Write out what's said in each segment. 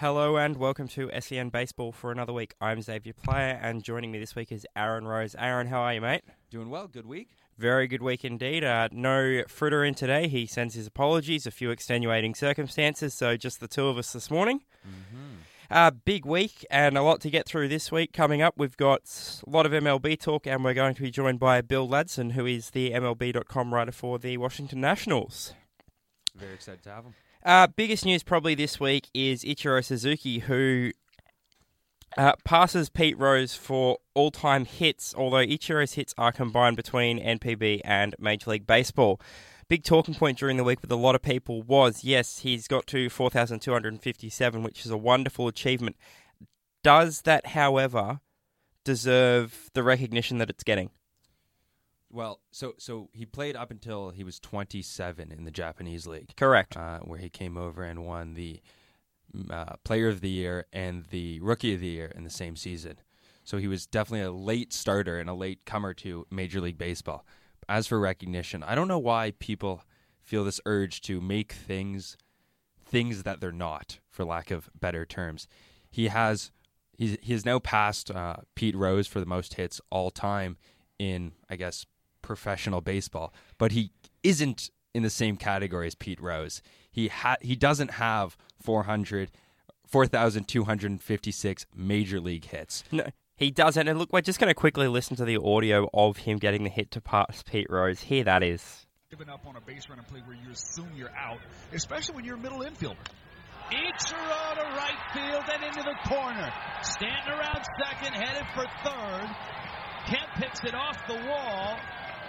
Hello and welcome to SEN Baseball for another week. I'm Xavier Player and joining me this week is Aaron Rose. Aaron, how are you, mate? Doing well. Good week. Very good week indeed. Uh, no Fritter in today. He sends his apologies, a few extenuating circumstances, so just the two of us this morning. Uh, big week and a lot to get through this week. Coming up, we've got a lot of MLB talk, and we're going to be joined by Bill Ladson, who is the MLB.com writer for the Washington Nationals. Very excited to have him. Uh, biggest news probably this week is Ichiro Suzuki, who uh, passes Pete Rose for all time hits, although Ichiro's hits are combined between NPB and Major League Baseball. Big talking point during the week with a lot of people was yes, he's got to 4,257, which is a wonderful achievement. Does that, however, deserve the recognition that it's getting? Well, so so he played up until he was 27 in the Japanese league, Correct. uh, where he came over and won the mm, uh, Player of the Year and the Rookie of the Year in the same season. So he was definitely a late starter and a late comer to Major League Baseball. As for recognition, I don't know why people feel this urge to make things things that they're not, for lack of better terms. He has he's, he has now passed uh, Pete Rose for the most hits all time in, I guess, professional baseball, but he isn't in the same category as Pete Rose. He ha- he doesn't have 400 4,256 major league hits. No, he doesn't. And look, we're just going to quickly listen to the audio of him getting the hit to pass Pete Rose. Here that is. giving up on a base running play where you assume you're out, especially when you're a middle infielder. Ichiro to right field and into the corner. Stanton around second, headed for third. Kemp picks it off the wall,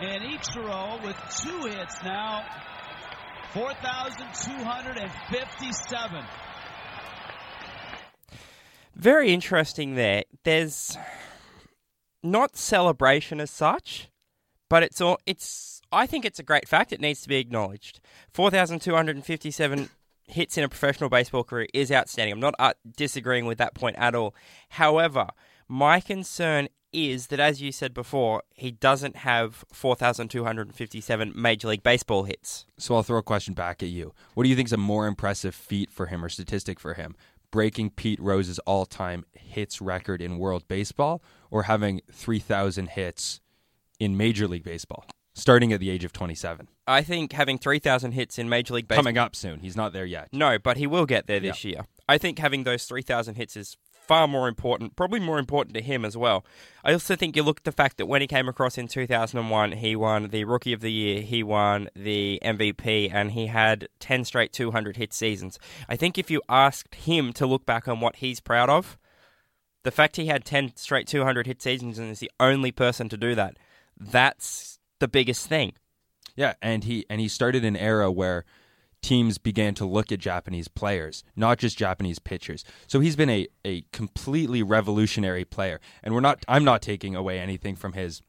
and Ichiro with two hits now. 4,257. Very interesting there. There's not celebration as such, but it's all it's I think it's a great fact. It needs to be acknowledged. 4,257 hits in a professional baseball career is outstanding. I'm not uh, disagreeing with that point at all. However, my concern is that, as you said before, he doesn't have 4,257 Major League Baseball hits. So I'll throw a question back at you. What do you think is a more impressive feat for him or statistic for him? Breaking Pete Rose's all-time hits record in World Baseball or having 3,000 hits in Major League Baseball starting at the age of 27? I think having 3,000 hits in Major League Baseball. Coming up soon. He's not there yet. No, but he will get there this year. I think having those 3,000 hits is far more important, probably more important to him as well. I also think you look at the fact that when he came across in 2001, he won the Rookie of the Year, he won the MVP, and he had 10 straight 200 hit seasons. I think if you asked him to look back on what he's proud of, the fact he had 10 straight 200 hit seasons and is the only person to do that, that's the biggest thing. Yeah, and he and he started an era where teams began to look at Japanese players, not just Japanese pitchers. So he's been a, a completely revolutionary player. And we're not I'm not taking away anything from his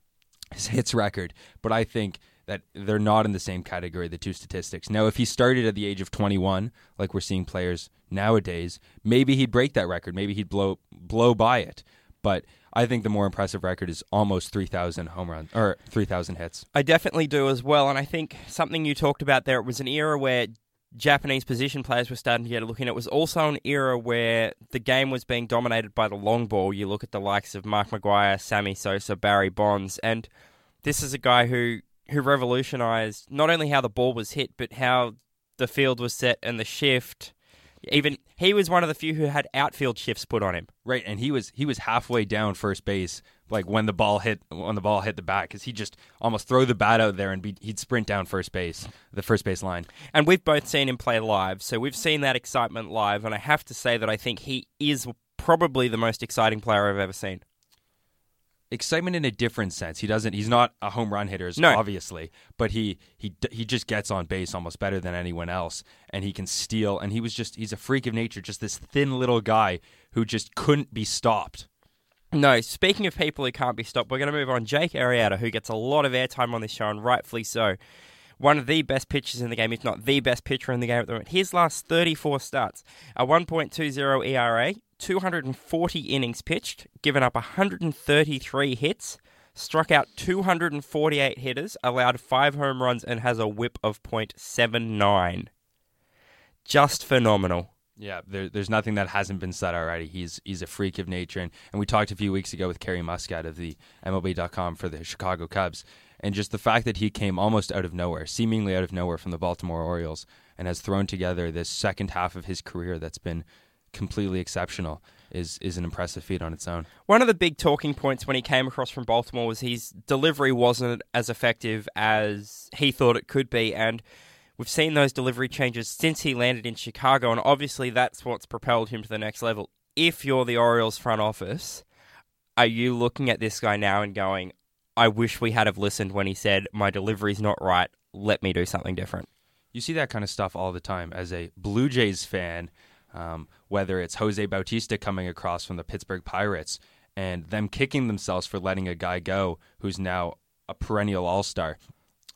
his hits record, but I think that they're not in the same category, the two statistics. Now, if he started at the age of 21, like we're seeing players nowadays, maybe he'd break that record. Maybe he'd blow blow by it. But I think the more impressive record is almost 3,000 home runs or 3,000 hits. I definitely do as well. And I think something you talked about there, it was an era where Japanese position players were starting to get a look in. It was also an era where the game was being dominated by the long ball. You look at the likes of Mark McGwire, Sammy Sosa, Barry Bonds, and this is a guy who, who revolutionized not only how the ball was hit, but how the field was set and the shift. Even he was one of the few who had outfield shifts put on him. Right, and he was he was halfway down first base, like when the ball hit when the ball hit the bat, because he just almost throw the bat out there and be, he'd sprint down first base, the first base line. And we've both seen him play live, so we've seen that excitement live. And I have to say that I think he is probably the most exciting player I've ever seen. Excitement in a different sense. He doesn't. He's not a home run hitter, No. obviously, but he he he just gets on base almost better than anyone else, and he can steal. And he was just he's a freak of nature, just this thin little guy who just couldn't be stopped. No, speaking of people who can't be stopped, we're going to move on. Jake Arrieta, who gets a lot of airtime on this show, and rightfully so. One of the best pitchers in the game, if not the best pitcher in the game at the moment. His last 34 starts, a 1.20 ERA, 240 innings pitched, given up 133 hits, struck out 248 hitters, allowed five home runs, and has a whip of .79. Just phenomenal. Yeah, there, there's nothing that hasn't been said already. He's he's a freak of nature, and, and we talked a few weeks ago with Carrie Muskat of the MLB.com for the Chicago Cubs, and just the fact that he came almost out of nowhere, seemingly out of nowhere from the Baltimore Orioles, and has thrown together this second half of his career that's been completely exceptional is is an impressive feat on its own. One of the big talking points when he came across from Baltimore was his delivery wasn't as effective as he thought it could be, and we've seen those delivery changes since he landed in Chicago, and obviously that's what's propelled him to the next level. If you're the Orioles front office, are you looking at this guy now and going, I wish we had have listened when he said, My delivery's not right, let me do something different? You see that kind of stuff all the time as a Blue Jays fan, um, whether it's Jose Bautista coming across from the Pittsburgh Pirates and them kicking themselves for letting a guy go who's now a perennial all star.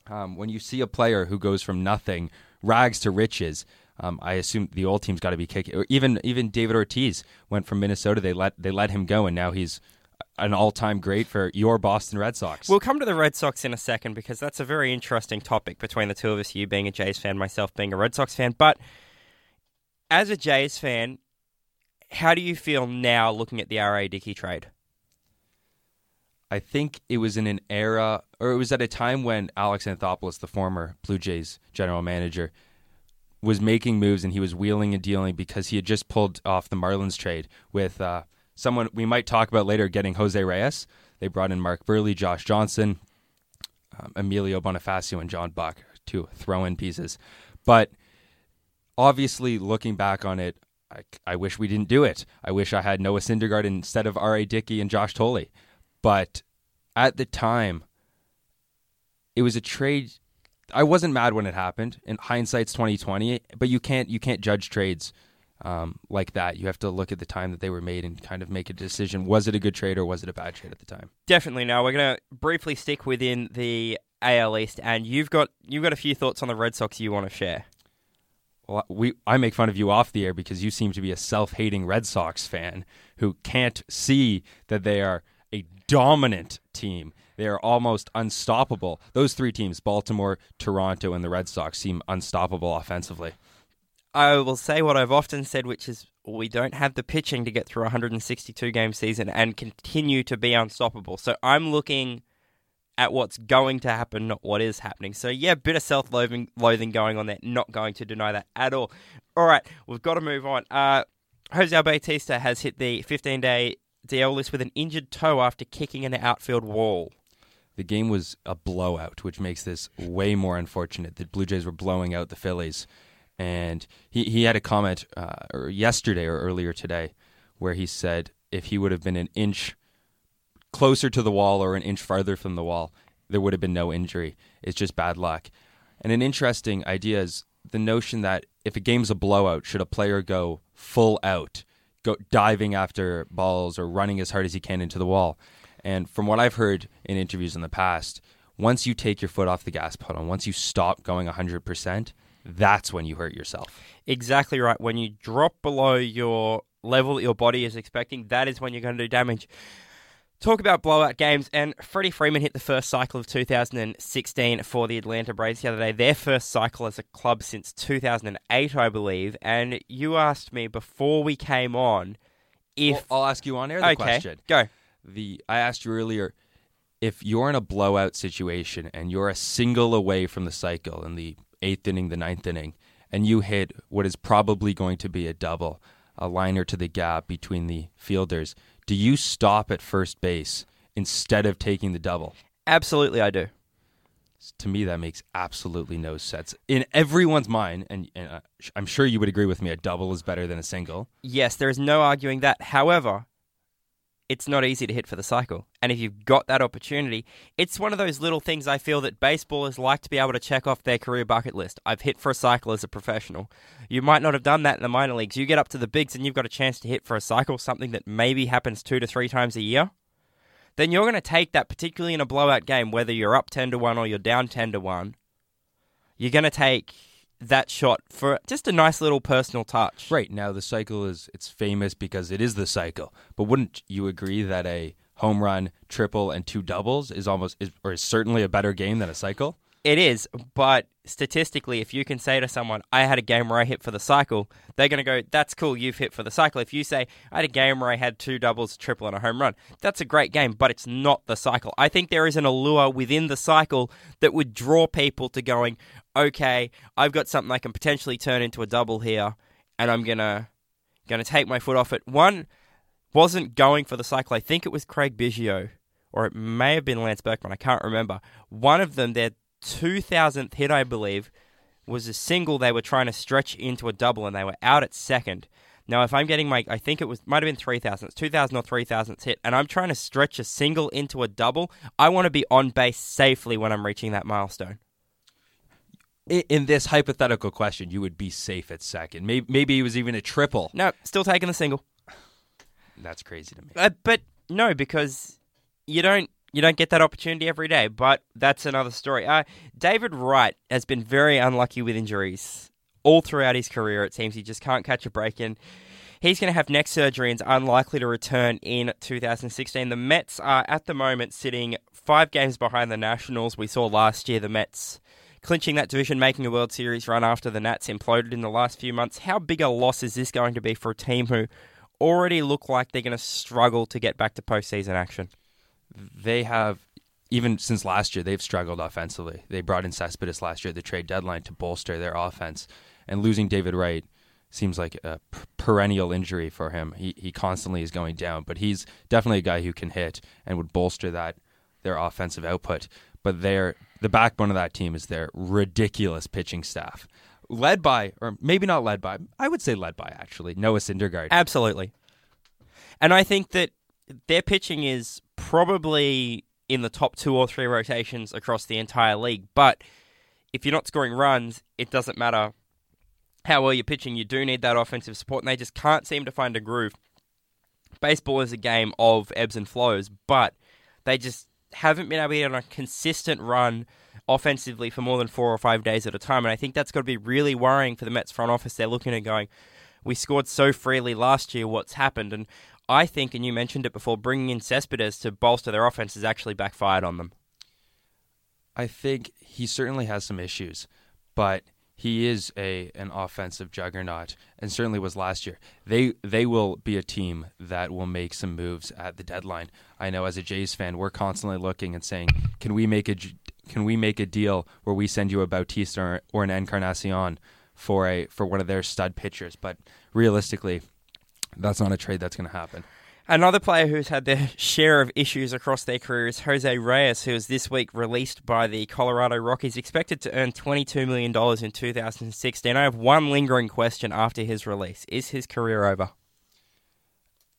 Um, when you see a player who goes from nothing, rags to riches, um, I assume the old team's got to be kicking. Even even David Ortiz went from Minnesota. They let they let him go, and now he's an all time great for your Boston Red Sox. We'll come to the Red Sox in a second because that's a very interesting topic between the two of us, you being a Jays fan, myself being a Red Sox fan. But as a Jays fan, how do you feel now looking at the R.A. Dickey trade? I think it was in an era, or it was at a time when Alex Anthopoulos, the former Blue Jays general manager, was making moves and he was wheeling and dealing because he had just pulled off the Marlins trade with uh, someone we might talk about later getting Jose Reyes. They brought in Mark Buehrle, Josh Johnson, um, Emilio Bonifacio, and John Buck, two throw in pieces. But obviously, looking back on it, I, I wish we didn't do it. I wish I had Noah Syndergaard instead of R.A. Dickey and Josh Thole. But at the time, it was a trade. I wasn't mad when it happened. In hindsight's twenty twenty, but you can't you can't judge trades um, like that. You have to look at the time that they were made and kind of make a decision. Was it a good trade or was it a bad trade at the time? Definitely Now We're going to briefly stick within the AL East, and you've got you've got a few thoughts on the Red Sox you want to share. Well, we I make fun of you off the air because you seem to be a self-hating Red Sox fan who can't see that they are a dominant team. They are almost unstoppable. Those three teams, Baltimore, Toronto, and the Red Sox, seem unstoppable offensively. I will say what I've often said, which is we don't have the pitching to get through a 162 game season and continue to be unstoppable. So I'm looking at what's going to happen, not what is happening. So yeah, bit of self-loathing going on there. Not going to deny that at all. All right, we've got to move on. Uh, Jose Bautista has hit the 15-day DL list with an injured toe after kicking an outfield wall. The game was a blowout, which makes this way more unfortunate. The Blue Jays were blowing out the Phillies, and he he had a comment uh, or yesterday or earlier today where he said if he would have been an inch closer to the wall or an inch farther from the wall, there would have been no injury. It's just bad luck. And an interesting idea is the notion that if a game's a blowout, should a player go full out, go diving after balls or running as hard as he can into the wall? And from what I've heard in interviews in the past, once you take your foot off the gas pedal, once you stop going 100%, that's when you hurt yourself. Exactly right. When you drop below your level that your body is expecting, that is when you're going to do damage. Talk about blowout games, and Freddie Freeman hit the first cycle of 2016 for the Atlanta Braves the other day. Their first cycle as a club since 2008, I believe. And you asked me before we came on if. Well, I'll ask you on air the okay, question. go. The I asked you earlier if you're in a blowout situation and you're a single away from the cycle and the eighth inning, the ninth inning, and you hit what is probably going to be a double, a liner to the gap between the fielders, do you stop at first base instead of taking the double? Absolutely, I do. To me, that makes absolutely no sense. In everyone's mind, and, and uh, I'm sure you would agree with me, a double is better than a single. Yes, there is no arguing that. However, it's not easy to hit for the cycle. And if you've got that opportunity, it's one of those little things I feel that baseballers like to be able to check off their career bucket list. I've hit for a cycle as a professional. You might not have done that in the minor leagues. You get up to the bigs and you've got a chance to hit for a cycle, something that maybe happens two to three times a year. Then you're going to take that, particularly in a blowout game, whether you're up 10 to 1 or you're down 10 to 1. You're going to take that shot for just a nice little personal touch. Right now, the cycle is it's famous because it is the cycle. But wouldn't you agree that a home run, triple, and two doubles is almost is, or is certainly a better game than a cycle? It is, but statistically, if you can say to someone, I had a game where I hit for the cycle, they're going to go, That's cool, you've hit for the cycle. If you say, I had a game where I had two doubles, a triple, and a home run, that's a great game, but it's not the cycle. I think there is an allure within the cycle that would draw people to going, Okay, I've got something I can potentially turn into a double here, and I'm going to going to take my foot off it. One wasn't going for the cycle. I think it was Craig Biggio, or it may have been Lance Berkman. I can't remember. One of them, their 2000th hit, I believe, was a single they were trying to stretch into a double, and they were out at second. Now, if I'm getting my, I think it was might have been 3000, it's 2000 or 3000th hit, and I'm trying to stretch a single into a double, I want to be on base safely when I'm reaching that milestone. In this hypothetical question, you would be safe at second. Maybe, maybe it was even a triple. No, still taking the single. That's crazy to me. Uh, but no, because you don't you don't get that opportunity every day. But that's another story. Uh, David Wright has been very unlucky with injuries all throughout his career. It seems he just can't catch a break in. He's going to have neck surgery and is unlikely to return in 2016. The Mets are at the moment sitting five games behind the Nationals. We saw last year the Mets clinching that division, making a World Series run after the Nats imploded in the last few months. How big a loss is this going to be for a team who already look like they're going to struggle to get back to postseason action? They have, even since last year, they've struggled offensively. They brought in Cespedes last year at the trade deadline to bolster their offense, and losing David Wright seems like a perennial injury for him. He he constantly is going down, but he's definitely a guy who can hit and would bolster that their offensive output. But they're the backbone of that team is their ridiculous pitching staff, led by, or maybe not led by, I would say led by actually Noah Syndergaard. Absolutely, and I think that their pitching is probably in the top two or three rotations across the entire league. But if you're not scoring runs, it doesn't matter how well you're pitching. You do need that offensive support, and they just can't seem to find a groove. Baseball is a game of ebbs and flows, but they just haven't been able to get on a consistent run offensively for more than four or five days at a time. And I think that's got to be really worrying for the Mets front office. They're looking at going, we scored so freely last year. What's happened? And I think, and you mentioned it before, bringing in Cespedes to bolster their offense has actually backfired on them. I think he certainly has some issues, but he is a an offensive juggernaut, and certainly was last year. They they will be a team that will make some moves at the deadline. I know as a Jays fan, we're constantly looking and saying, can we make a can we make a deal where we send you a Bautista or, or an Encarnacion for a for one of their stud pitchers? But realistically, that's not a trade that's going to happen. Another player who's had their share of issues across their career is Jose Reyes, who was this week released by the Colorado Rockies, expected to earn $22 million in 2016. I have one lingering question after his release. Is his career over?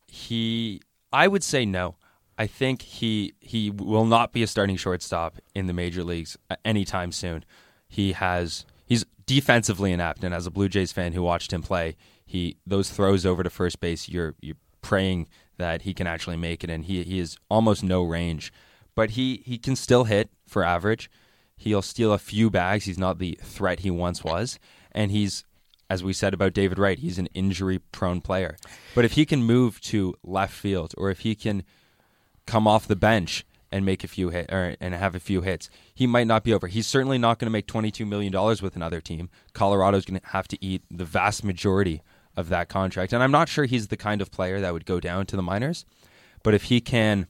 He, I would say no. I think he he will not be a starting shortstop in the major leagues uh, anytime soon. He has he's defensively inept, and as a Blue Jays fan who watched him play, he those throws over to first base, you're you're praying that he can actually make it, and he he has almost no range, but he he can still hit for average. He'll steal a few bags. He's not the threat he once was, and he's as we said about David Wright, he's an injury prone player. But if he can move to left field, or if he can come off the bench and make a few hit or, and have a few hits, he might not be over. He's certainly not going to make twenty two million dollars with another team. Colorado's going to have to eat the vast majority of that contract. And I'm not sure he's the kind of player that would go down to the minors, but if he can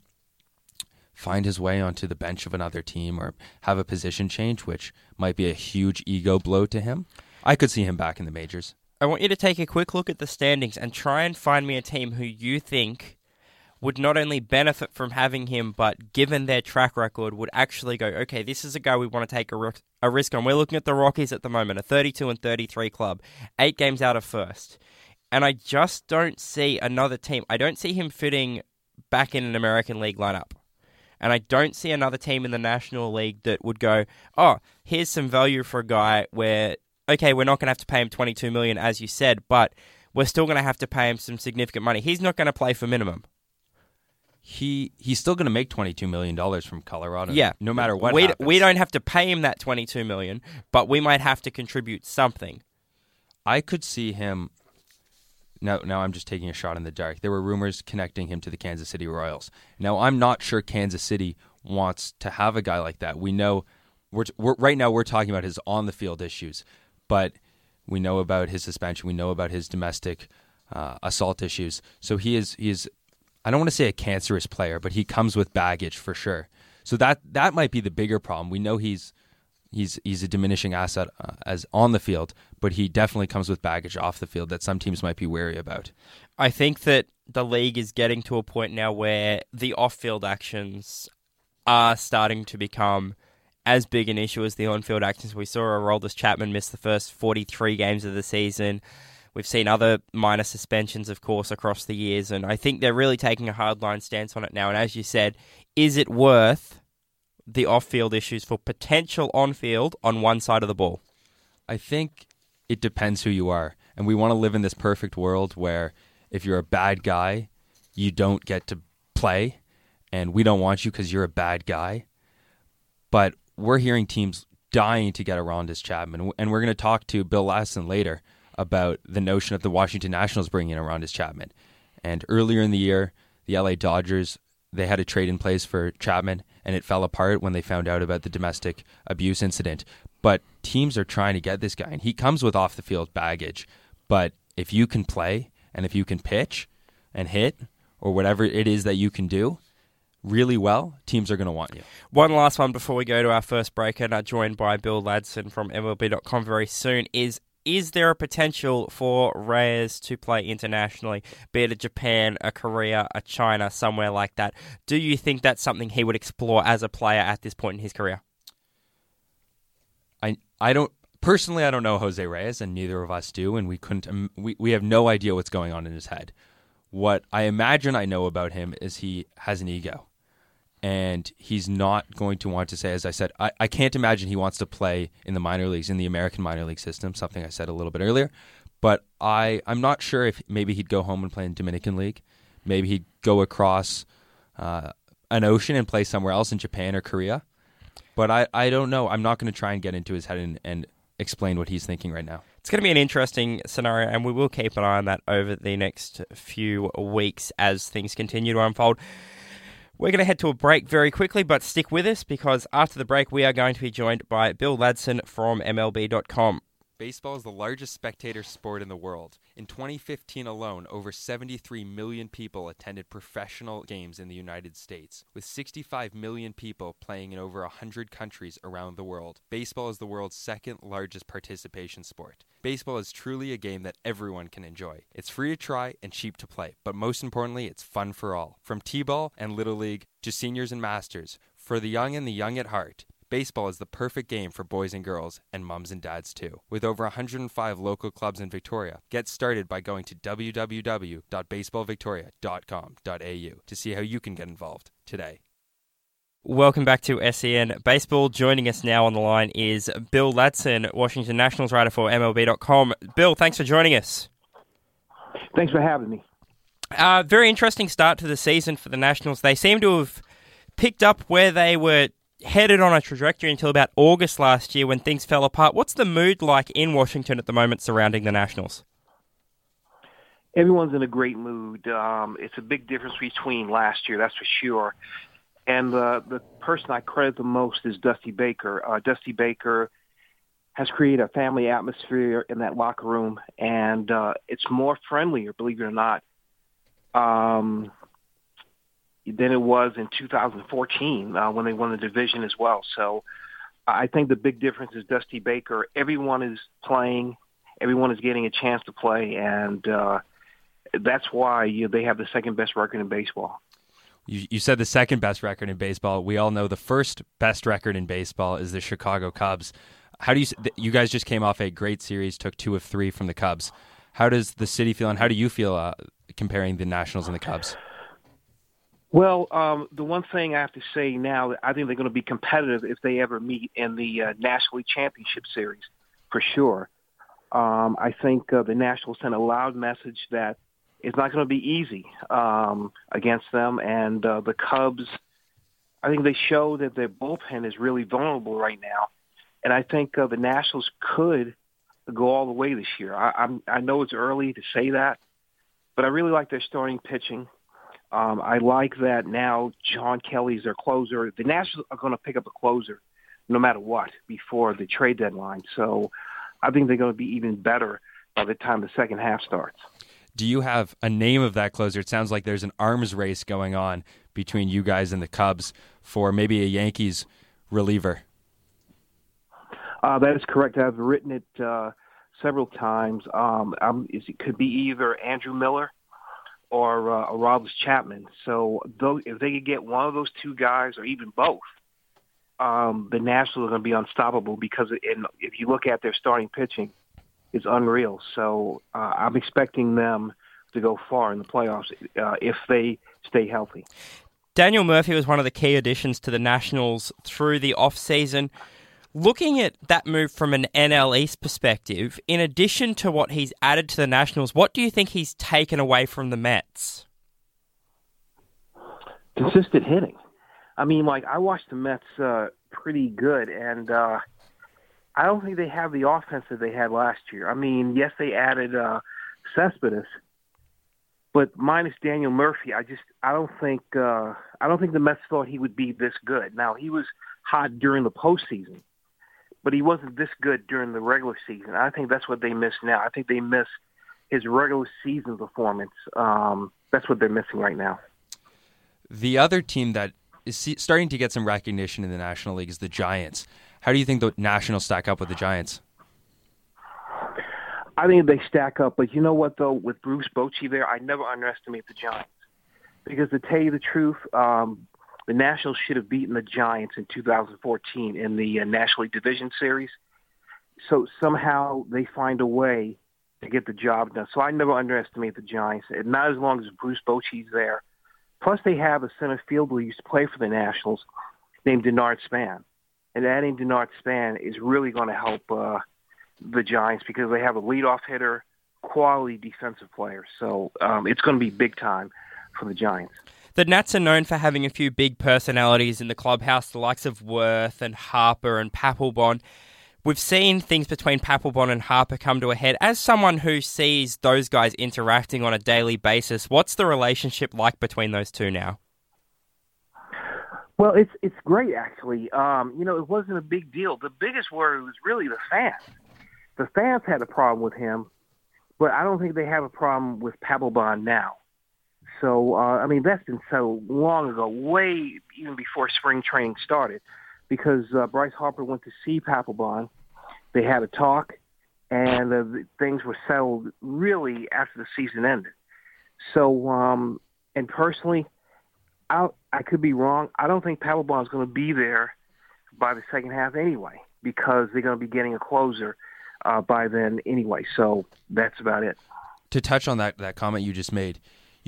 find his way onto the bench of another team or have a position change, which might be a huge ego blow to him, I could see him back in the majors. I want you to take a quick look at the standings and try and find me a team who you think would not only benefit from having him, but given their track record, would actually go, okay, this is a guy we want to take a, a risk on. We're looking at the Rockies at the moment, a 32 and 33 club, eight games out of first. And I just don't see another team. I don't see him fitting back in an American League lineup. And I don't see another team in the National League that would go, oh, here's some value for a guy where, okay, we're not going to have to pay him 22 million, as you said, but we're still going to have to pay him some significant money. He's not going to play for minimum. He he's still going to make twenty two million dollars from Colorado. Yeah, no matter what. We happens. we don't have to pay him that 22 million, but we might have to contribute something. I could see him. Now, now I'm just taking a shot in the dark. There were rumors connecting him to the Kansas City Royals. Now, I'm not sure Kansas City wants to have a guy like that. We know, we're, we're right now we're talking about his on the field issues, but we know about his suspension. We know about his domestic uh, assault issues. So he is he is. I don't want to say a cancerous player, but he comes with baggage for sure. So that that might be the bigger problem. We know he's he's he's a diminishing asset uh, as on the field, but he definitely comes with baggage off the field that some teams might be wary about. I think that the league is getting to a point now where the off-field actions are starting to become as big an issue as the on-field actions. We saw Aroldis Chapman miss the first 43 games of the season. We've seen other minor suspensions, of course, across the years, and I think they're really taking a hardline stance on it now. And as you said, is it worth the off-field issues for potential on-field on one side of the ball? I think it depends who you are, and we want to live in this perfect world where if you're a bad guy, you don't get to play, and we don't want you because you're a bad guy. But we're hearing teams dying to get Aroldis Chapman, and we're going to talk to Bill Ladson later about the notion of the Washington Nationals bringing in Aroldis Chapman. And earlier in the year, the LA Dodgers they had a trade in place for Chapman, and it fell apart when they found out about the domestic abuse incident. But teams are trying to get this guy, and he comes with off the field baggage. But if you can play and if you can pitch and hit or whatever it is that you can do really well, teams are going to want you. One last one before we go to our first break, and are joined by Bill Ladson from MLB.com very soon. Is is there a potential for Reyes to play internationally, be it a Japan, a Korea, a China, somewhere like that? Do you think that's something he would explore as a player at this point in his career? I I don't personally I don't know Jose Reyes, and neither of us do, and we couldn't um, we we have no idea what's going on in his head. What I imagine I know about him is he has an ego and he's not going to want to say, as I said, I, I can't imagine he wants to play in the minor leagues, in the American minor league system, something I said a little bit earlier. But I, I'm not sure if maybe he'd go home and play in Dominican League. Maybe he'd go across uh, an ocean and play somewhere else in Japan or Korea. But I, I don't know. I'm not going to try and get into his head and, and explain what he's thinking right now. It's going to be an interesting scenario, and we will keep an eye on that over the next few weeks as things continue to unfold. We're going to head to a break very quickly, but stick with us because after the break, we are going to be joined by Bill Ladson from MLB.com. Baseball is the largest spectator sport in the world. In 2015 alone, over 73 million people attended professional games in the United States, with 65 million people playing in over 100 countries around the world. Baseball is the world's second largest participation sport. Baseball is truly a game that everyone can enjoy. It's free to try and cheap to play, but most importantly, it's fun for all. From T-ball and Little League to seniors and masters, for the young and the young at heart, Baseball is the perfect game for boys and girls, and mums and dads too. With over 105 local clubs in Victoria, get started by going to www.baseballvictoria.com.au to see how you can get involved today. Welcome back to SEN Baseball. Joining us now on the line is Bill Ladson, Washington Nationals writer for MLB.com. Bill, thanks for joining us. Thanks for having me. Uh, very interesting start to the season for the Nationals. They seem to have picked up where they were headed on a trajectory until about August last year when things fell apart. What's the mood like in Washington at the moment surrounding the Nationals? Everyone's in a great mood. Um, it's a big difference between last year, that's for sure. And uh, the person I credit the most is Dusty Baker. Uh, Dusty Baker has created a family atmosphere in that locker room, and uh, it's more friendlier, believe it or not. Um, than it was in 2014 uh, when they won the division as well. So I think the big difference is Dusty Baker. Everyone is playing, everyone is getting a chance to play, and uh, that's why you know, they have the second best record in baseball. You, you said the second best record in baseball. We all know the first best record in baseball is the Chicago Cubs. How do you? You guys just came off a great series, took two of three from the Cubs. How does the city feel, and how do you feel uh, comparing the Nationals and the Cubs? Well, um, the one thing I have to say now, I think they're going to be competitive if they ever meet in the uh, National League Championship Series, for sure. Um, I think uh, the Nationals sent a loud message that it's not going to be easy um, against them, and uh, the Cubs. I think they show that their bullpen is really vulnerable right now, and I think uh, the Nationals could go all the way this year. I, I'm, I know it's early to say that, but I really like their starting pitching. Um, I like that now John Kelly's their closer. The Nationals are going to pick up a closer no matter what before the trade deadline. So I think they're going to be even better by the time the second half starts. Do you have a name of that closer? It sounds like there's an arms race going on between you guys and the Cubs for maybe a Yankees reliever. Uh, that is correct. I've written it uh, several times. Um, um, it could be either Andrew Miller or uh, Aroldis Chapman. So if they could get one of those two guys, or even both, um, the Nationals are going to be unstoppable because in, if you look at their starting pitching, it's unreal. So uh, I'm expecting them to go far in the playoffs uh, if they stay healthy. Daniel Murphy was one of the key additions to the Nationals through the off season. Looking at that move from an NL East perspective, in addition to what he's added to the Nationals, what do you think he's taken away from the Mets? Consistent hitting. I mean, like I watched the Mets uh, pretty good, and uh, I don't think they have the offense that they had last year. I mean, yes, they added uh, Cespedes, but minus Daniel Murphy, I just I don't think uh, I don't think the Mets thought he would be this good. Now he was hot during the postseason, but he wasn't this good during the regular season. I think that's what they miss now. I think they miss his regular season performance. Um, that's what they're missing right now. The other team that is starting to get some recognition in the National League is the Giants. How do you think the Nationals stack up with the Giants? I think they stack up, but you know what though? With Bruce Bochy there, I never underestimate the Giants because to tell you the truth, um, the Nationals should have beaten the Giants in 2014 in the uh, National League Division Series. So somehow they find a way to get the job done. So I never underestimate the Giants, and not as long as Bruce Bochy's there. Plus, they have a center fielder who used to play for the Nationals named Denard Span, and adding Denard Span is really going to help uh, the Giants because they have a leadoff hitter, quality defensive player. So um, it's going to be big time for the Giants. The Nats are known for having a few big personalities in the clubhouse, the likes of Werth and Harper and Papelbon. We've seen things between Papelbon and Harper come to a head. As someone who sees those guys interacting on a daily basis, what's the relationship like between those two now? Well, it's it's great actually. Um, you know, it wasn't a big deal. The biggest worry was really the fans. The fans had a problem with him, but I don't think they have a problem with Papelbon now. So, uh, I mean, that's been so long ago, way even before spring training started, because uh, Bryce Harper went to see Papelbon. They had a talk, and uh, things were settled really after the season ended. So, um, and personally, I, I could be wrong. I don't think Papelbon is going to be there by the second half anyway, because they're going to be getting a closer uh, by then anyway. So that's about it. To touch on that that comment you just made,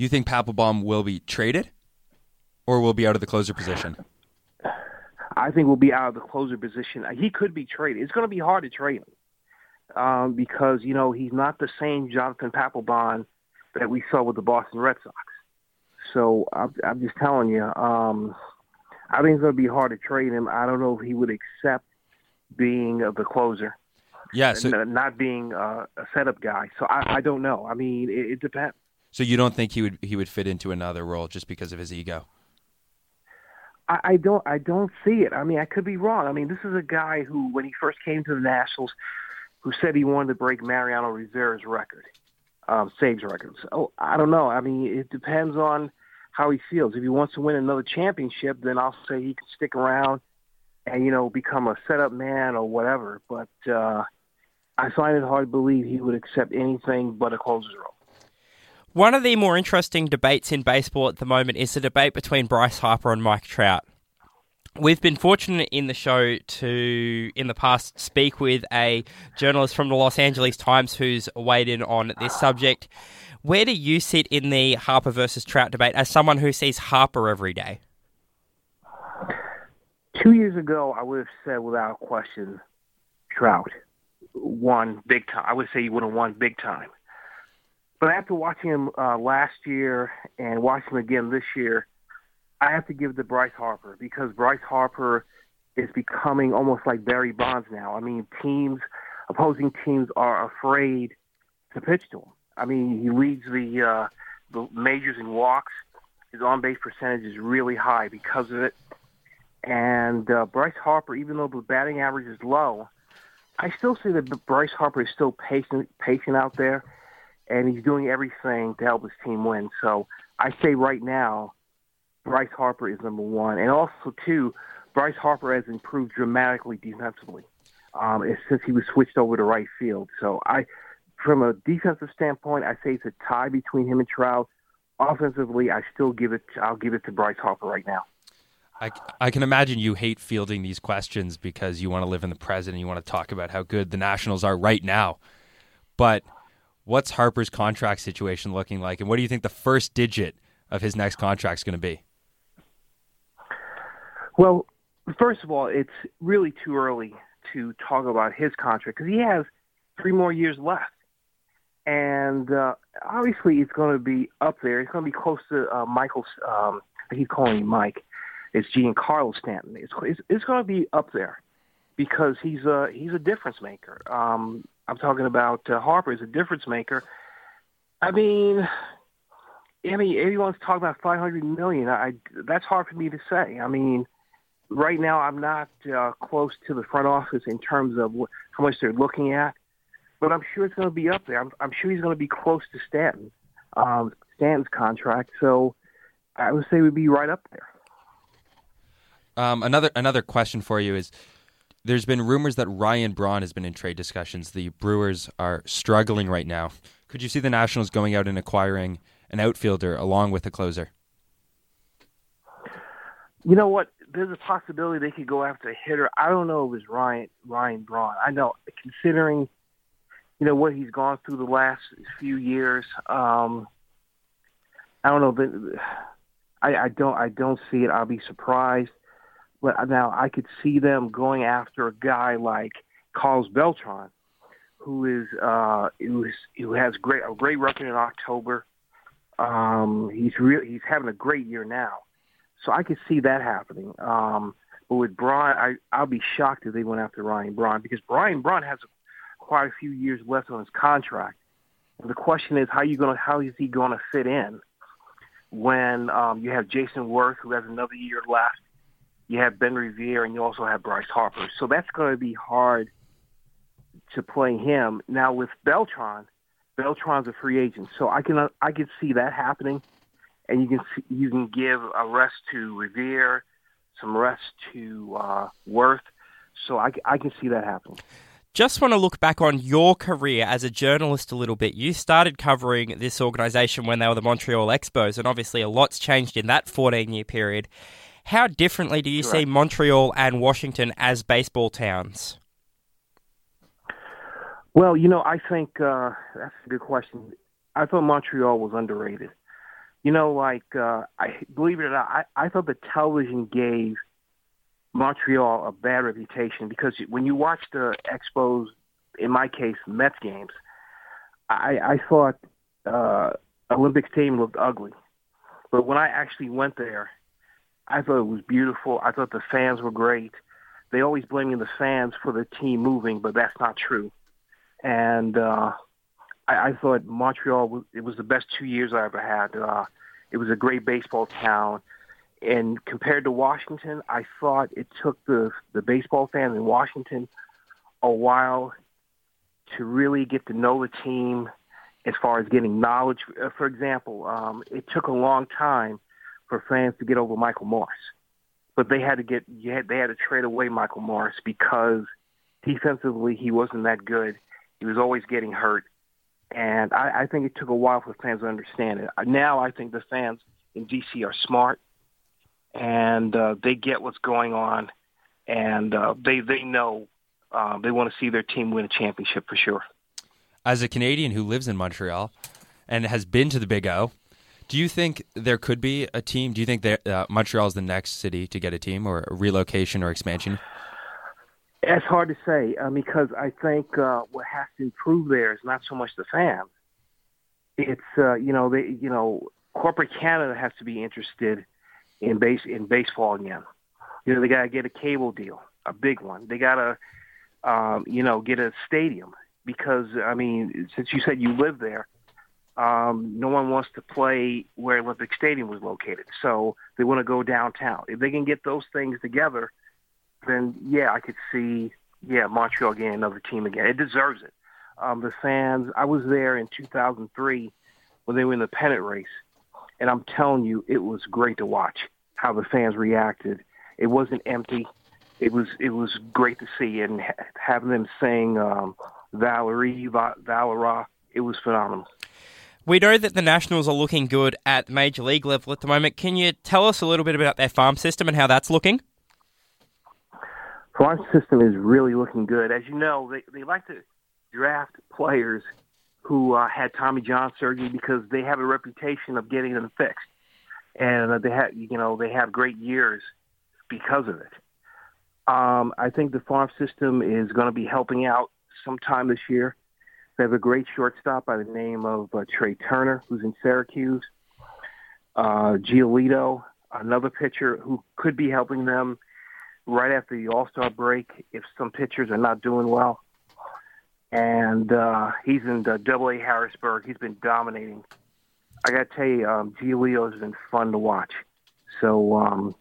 you think Papelbon will be traded or will be out of the closer position? I think we'll be out of the closer position. He could be traded. It's going to be hard to trade him um, because you know he's not the same Jonathan Papelbon that we saw with the Boston Red Sox. So I'm, I'm just telling you, um, I think it's going to be hard to trade him. I don't know if he would accept being uh, the closer. Yeah, so, not being uh, a setup guy. So I, I don't know. I mean, it, it depends. So you don't think he would he would fit into another role just because of his ego? I, I don't I don't see it. I mean, I could be wrong. I mean, this is a guy who, when he first came to the Nationals, who said he wanted to break Mariano Rivera's record, um, saves record. So I don't know. I mean, it depends on how he feels. If he wants to win another championship, then I'll say he can stick around and you know become a setup man or whatever. But uh, I find it hard to believe he would accept anything but a closer's role. One of the more interesting debates in baseball at the moment is the debate between Bryce Harper and Mike Trout. We've been fortunate in the show to, in the past, speak with a journalist from the Los Angeles Times who's weighed in on this subject. Where do you sit in the Harper versus Trout debate as someone who sees Harper every day? Two years ago, I would have said without question, Trout won big time. I would say he would have won big time. But after watching him uh, last year and watching him again this year, I have to give to Bryce Harper because Bryce Harper is becoming almost like Barry Bonds now. I mean, teams, opposing teams are afraid to pitch to him. I mean, he leads the uh, the majors in walks. His on base percentage is really high because of it. And uh, Bryce Harper, even though the batting average is low, I still see that Bryce Harper is still patient, patient out there, and he's doing everything to help his team win. So I say right now, Bryce Harper is number one, and also too, Bryce Harper has improved dramatically defensively um, since he was switched over to right field. So I, from a defensive standpoint, I say it's a tie between him and Trout. Offensively, I still give it. I'll give it to Bryce Harper right now. I, I can imagine you hate fielding these questions because you want to live in the present and you want to talk about how good the Nationals are right now. But what's Harper's contract situation looking like, and what do you think the first digit of his next contract is going to be? Well, first of all, it's really too early to talk about his contract because he has three more years left. And uh, obviously, it's going to be up there. It's going to be close to uh, Michael's. Um, he's calling him Mike. It's Giancarlo Stanton. It's, it's, it's going to be up there because he's a he's a difference maker. Um, I'm talking about uh, Harper is a difference maker. I mean, I mean, everyone's talking about 500 million. I that's hard for me to say. I mean, right now I'm not uh, close to the front office in terms of wh- how much they're looking at, but I'm sure it's going to be up there. I'm, I'm sure he's going to be close to Stanton, um, Stanton's contract. So I would say we'd be right up there. Um, another another question for you is: There's been rumors that Ryan Braun has been in trade discussions. The Brewers are struggling right now. Could you see the Nationals going out and acquiring an outfielder along with a closer? You know what? There's a possibility they could go after a hitter. I don't know if it's Ryan Ryan Braun. I know considering you know what he's gone through the last few years. Um, I don't know, I, I don't I don't see it. I'll be surprised. But now I could see them going after a guy like Carlos Beltran, who is uh, who is who has great a great record in October. Um, he's real. He's having a great year now, so I could see that happening. Um, but with Braun, I I'll be shocked if they went after Ryan Braun because Ryan Braun has quite a few years left on his contract. The question is, how you going to how is he going to fit in when um, you have Jayson Werth who has another year left? You have Ben Revere, and you also have Bryce Harper. So that's going to be hard to play him. Now with Beltran, Beltran's a free agent, so I can I can see that happening, and you can see, you can give a rest to Revere, some rest to uh, Werth, so I, I can see that happening. Just want to look back on your career as a journalist a little bit. You started covering this organisation when they were the Montreal Expos, and obviously a lot's changed in that 14 year period. How differently do you Correct. see Montreal and Washington as baseball towns? Well, you know, I think uh, that's a good question. I thought Montreal was underrated. You know, like uh, I believe it or not, I, I thought the television gave Montreal a bad reputation because when you watch the Expos, in my case, Mets games, I, I thought uh, Olympic Stadium looked ugly. But when I actually went there, I thought it was beautiful. I thought the fans were great. They always blaming the fans for the team moving, but that's not true. And uh, I, I thought Montreal was, it was the best two years I ever had. Uh, it was a great baseball town. And compared to Washington, I thought it took the the baseball fans in Washington a while to really get to know the team as far as getting knowledge. Uh, For example, um, it took a long time for fans to get over Michael Morse. but they had to get had, they had to trade away Michael Morse because defensively he wasn't that good. He was always getting hurt, and I, I think it took a while for fans to understand it. Now I think the fans in DC are smart, and uh, they get what's going on, and uh, they they know uh, they want to see their team win a championship for sure. As a Canadian who lives in Montreal and has been to the Big O, do you think there could be a team? Do you think that uh, Montreal is the next city to get a team or a relocation or expansion? It's hard to say uh, because I think uh, what has to improve there is not so much the fans. It's uh, you know they you know corporate Canada has to be interested in base in baseball again. You know they got to get a cable deal, a big one. They got to um, you know get a stadium because I mean since you said you live there, um, no one wants to play where Olympic Stadium was located, so they want to go downtown. If they can get those things together then yeah, I could see yeah Montreal getting another team again. It deserves it. Um, the fans. I was there in 2003 when they were in the pennant race, and I'm telling you, it was great to watch how the fans reacted. It wasn't empty. It was it was great to see, and ha- having them sing um, Valerie Va- Valera, it was phenomenal. We know that the Nationals are looking good at major league level at the moment. Can you tell us a little bit about their farm system and how that's looking? farm system is really looking good. As you know, they they like to draft players who uh, had Tommy John surgery because they have a reputation of getting them fixed, and uh, they have you know they have great years because of it. Um, I think the farm system is going to be helping out sometime this year. They have a great shortstop by the name of uh, Trea Turner, who's in Syracuse. Uh, Giolito, another pitcher who could be helping them right after the All Star break if some pitchers are not doing well. And uh, he's in the Double A Harrisburg. He's been dominating. I got to tell you, um, Giolito has been fun to watch. So, um,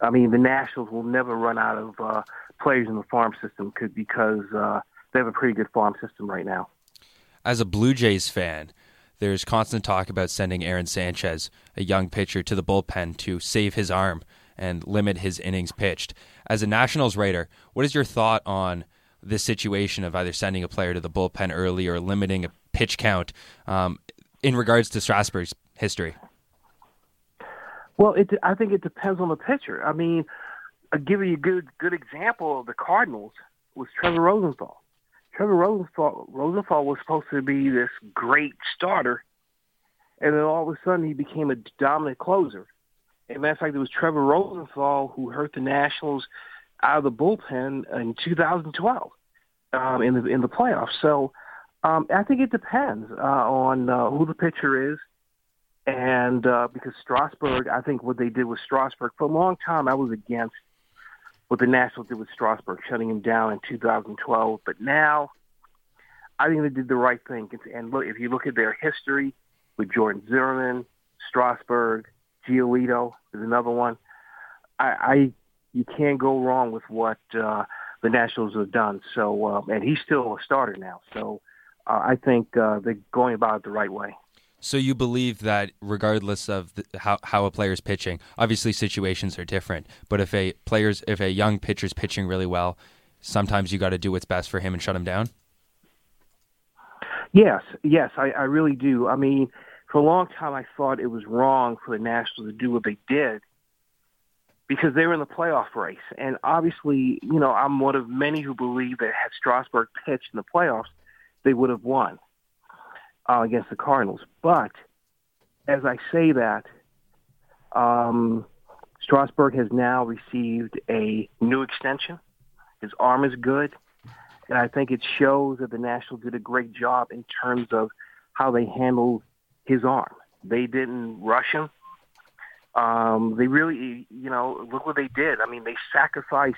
I mean, the Nationals will never run out of uh, players in the farm system could, because uh, they have a pretty good farm system right now. As a Blue Jays fan, there's constant talk about sending Aaron Sanchez, a young pitcher, to the bullpen to save his arm and limit his innings pitched. As a Nationals writer, what is your thought on this situation of either sending a player to the bullpen early or limiting a pitch count um, in regards to Strasburg's history? Well, it, I think it depends on the pitcher. I mean, I'll give you a good good example of the Cardinals was Trevor Rosenthal. Trevor Rosenthal, Rosenthal was supposed to be this great starter, and then all of a sudden he became a dominant closer. As a matter of fact, it was Trevor Rosenthal who hurt the Nationals out of the bullpen in 2012 um, in the in the playoffs. So um, I think it depends uh, on uh, who the pitcher is, and uh, because Strasburg, I think what they did with Strasburg for a long time, I was against what the Nationals did with Strasburg, shutting him down in 2012. But now, I think they did the right thing. And look, if you look at their history with Jordan Zimmermann, Strasburg, Giolito is another one. I, I you can't go wrong with what uh, the Nationals have done. So, uh, and he's still a starter now. So, uh, I think uh, they're going about it the right way. So you believe that regardless of the, how how a player's pitching, obviously situations are different. But if a player's if a young pitcher's pitching really well, sometimes you got to do what's best for him and shut him down. Yes, yes, I, I really do. I mean, for a long time, I thought it was wrong for the Nationals to do what they did because they were in the playoff race. And obviously, you know, I'm one of many who believe that had Strasburg pitched in the playoffs, they would have won uh, against the Cardinals. But as I say that, um, Strasburg has now received a new extension. His arm is good. And I think it shows that the Nationals did a great job in terms of how they handled his arm. They didn't rush him. Um, they really, you know, look what they did. I mean, they sacrificed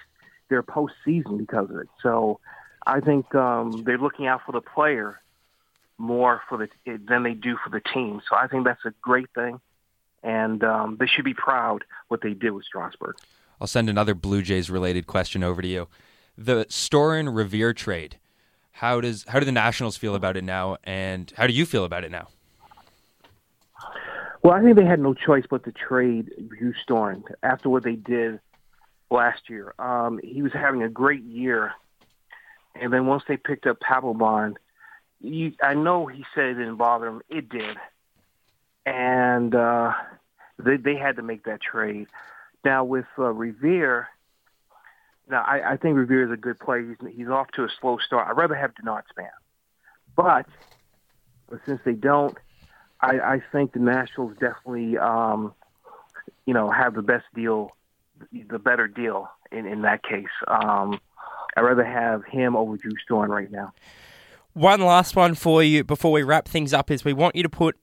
their postseason because of it. So I think um, they're looking out for the player more for the than they do for the team. So I think that's a great thing, and um, they should be proud what they did with Strasburg. I'll send another Blue Jays related question over to you. The Storen Revere trade. How does how do the Nationals feel about it now, and how do you feel about it now? Well, I think they had no choice but to trade Drew Storen after what they did last year. Um, he was having a great year, and then once they picked up Papelbon, you, I know he said it didn't bother him. It did, and uh, they they had to make that trade. Now with uh, Revere, now I, I think Revere is a good player. He's he's off to a slow start. I'd rather have Denard Span, but but since they don't, I, I think the Nationals definitely um, you know have the best deal, the better deal in in that case. Um, I'd rather have him over Drew Storen right now. One last one for you before we wrap things up is we want you to put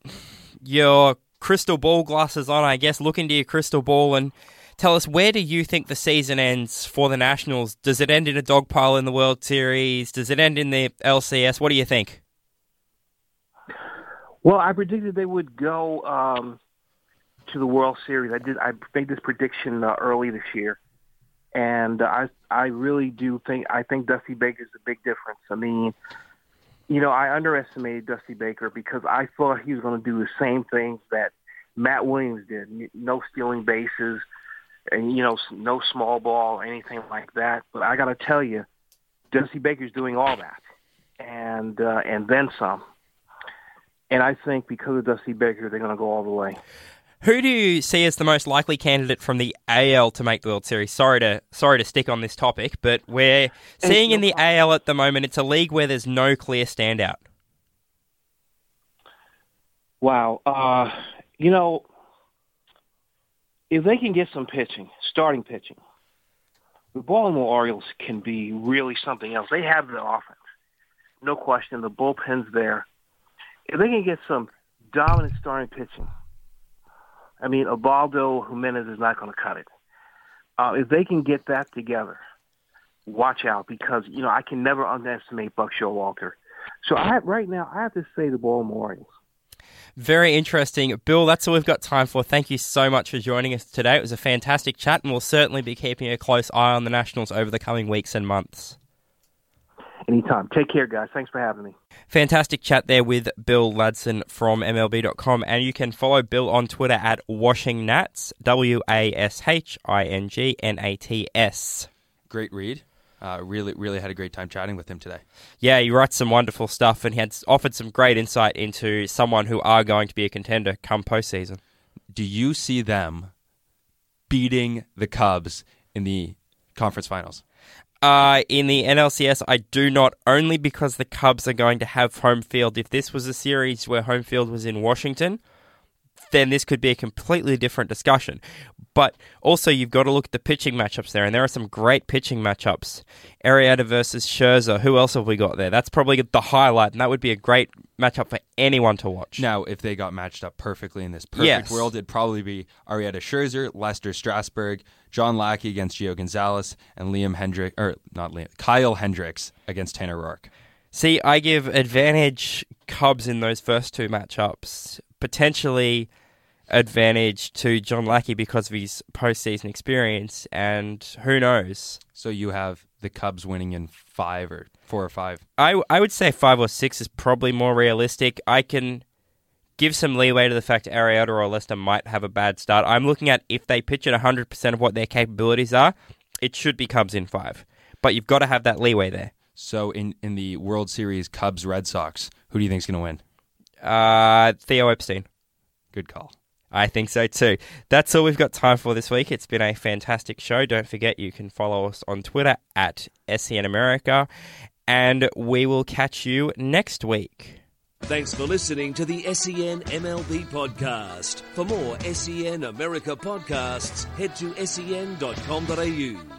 your crystal ball glasses on, I guess, look into your crystal ball and tell us where do you think the season ends for the Nationals? Does it end in a dog pile in the World Series? Does it end in the LCS? What do you think? Well, I predicted they would go um, to the World Series. I did. I made this prediction uh, early this year, and uh, I I really do think I think Dusty Baker's a big difference. I mean, you know, I underestimated Dusty Baker because I thought he was going to do the same things that Matt Williams did. No stealing bases, and you know, no small ball, anything like that. But I got to tell you, Dusty Baker's doing all that, and uh, and then some. And I think because of Dusty Baker, they're going to go all the way. Who do you see as the most likely candidate from the AL to make the World Series? Sorry to sorry to stick on this topic, but we're seeing in the AL at the moment it's a league where there's no clear standout. Wow, uh, you know, if they can get some pitching, starting pitching, the Baltimore Orioles can be really something else. They have the offense, no question. The bullpen's there. If they can get some dominant starting pitching I mean, Ubaldo Jimenez is not going to cut it. Uh, if they can get that together, watch out because you know I can never underestimate Buck Showalter. So I right now I have to say the Baltimore Orioles. Very interesting. Bill, that's all we've got time for. Thank you so much for joining us today. It was a fantastic chat, and we'll certainly be keeping a close eye on the Nationals over the coming weeks and months. Anytime. Take care, guys. Thanks for having me. Fantastic chat there with Bill Ladson from MLB.com. And you can follow Bill on Twitter at WashingNats, W A S H I N G N A T S. Great read. Uh, really, really had a great time chatting with him today. Yeah, he writes some wonderful stuff and he had offered some great insight into someone who are going to be a contender come postseason. Do you see them beating the Cubs in the conference finals? Uh, in the NLCS, I do not, only because the Cubs are going to have home field. If this was a series where home field was in Washington, then this could be a completely different discussion. But also, you've got to look at the pitching matchups there, and there are some great pitching matchups. Arrieta versus Scherzer. Who else have we got there? That's probably the highlight, and that would be a great matchup for anyone to watch. Now, if they got matched up perfectly in this perfect Yes. world, it'd probably be Arrieta Scherzer, Lester Strasburg, John Lackey against Gio Gonzalez, and Liam Hendrick or not Liam, Kyle Hendricks against Tanner Roark. See, I give advantage Cubs in those first two matchups. Potentially advantage to John Lackey because of his postseason experience, and who knows? So you have the Cubs winning in five or four or five. I, I would say five or six is probably more realistic. I can give some leeway to the fact Arrieta or Lester might have a bad start. I'm looking at if they pitch at 100% of what their capabilities are, it should be Cubs in five. But you've got to have that leeway there. So in, in the World Series Cubs Red Sox, who do you think is going to win? Uh, Theo Epstein. Good call. I think so too. That's all we've got time for this week. It's been a fantastic show. Don't forget you can follow us on Twitter at SEN America, and we will catch you next week. Thanks for listening to the SEN MLB podcast. For more SEN America podcasts, head to sen.com.au.